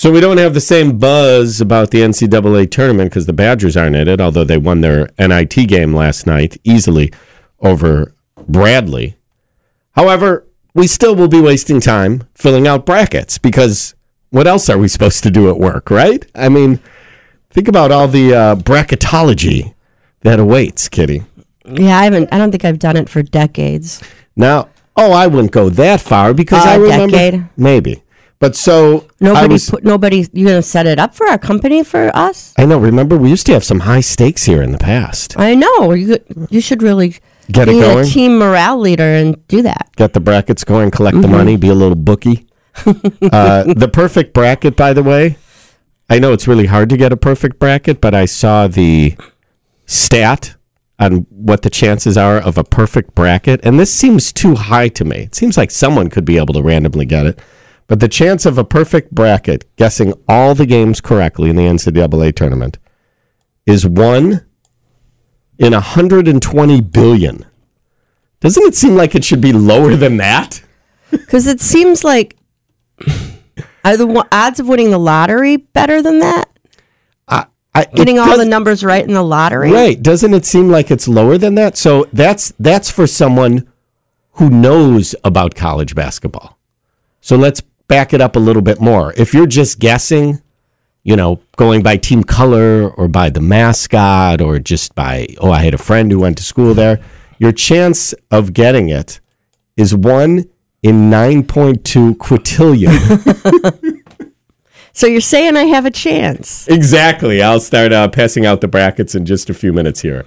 So we don't have the same buzz about the NCAA tournament because the Badgers aren't in it, although they won their NIT game last night easily over Bradley. However, we still will be wasting time filling out brackets because what else are we supposed to do at work, right? I mean, think about all the uh, bracketology that awaits, Kitty. Yeah, I haven't. I don't think I've done it for decades. Now, oh, I wouldn't go that far because Uh, I remember decade? maybe. But so Nobody was, put. Nobody. You gonna set it up for our company for us? I know. Remember, we used to have some high stakes here in the past. I know. You you should really Get it going? a team morale leader and do that. Get the brackets going, collect Mm-hmm. the money, be a little bookie. uh, the perfect bracket, by the way. I know it's really hard to get a perfect bracket, but I saw the stat on what the chances are of a perfect bracket, and this seems too high to me. It seems like someone could be able to randomly get it. But the chance of a perfect bracket, guessing all the games correctly in the NCAA tournament, is one in 120 billion. Doesn't it seem like it should be lower than that? Because it seems like are the odds of winning the lottery better than that? I, Getting all does- the numbers right in the lottery. Right. Doesn't it seem like it's lower than that? So that's that's for someone who knows about college basketball. So let's back it up a little bit more. If you're just guessing, you know, going by team color or by the mascot or just by oh, I had a friend who went to school there, your chance of getting it is 1 in 9.2 quintillion. So you're saying I have a chance? exactly. I'll start uh, passing out the brackets in just a few minutes here.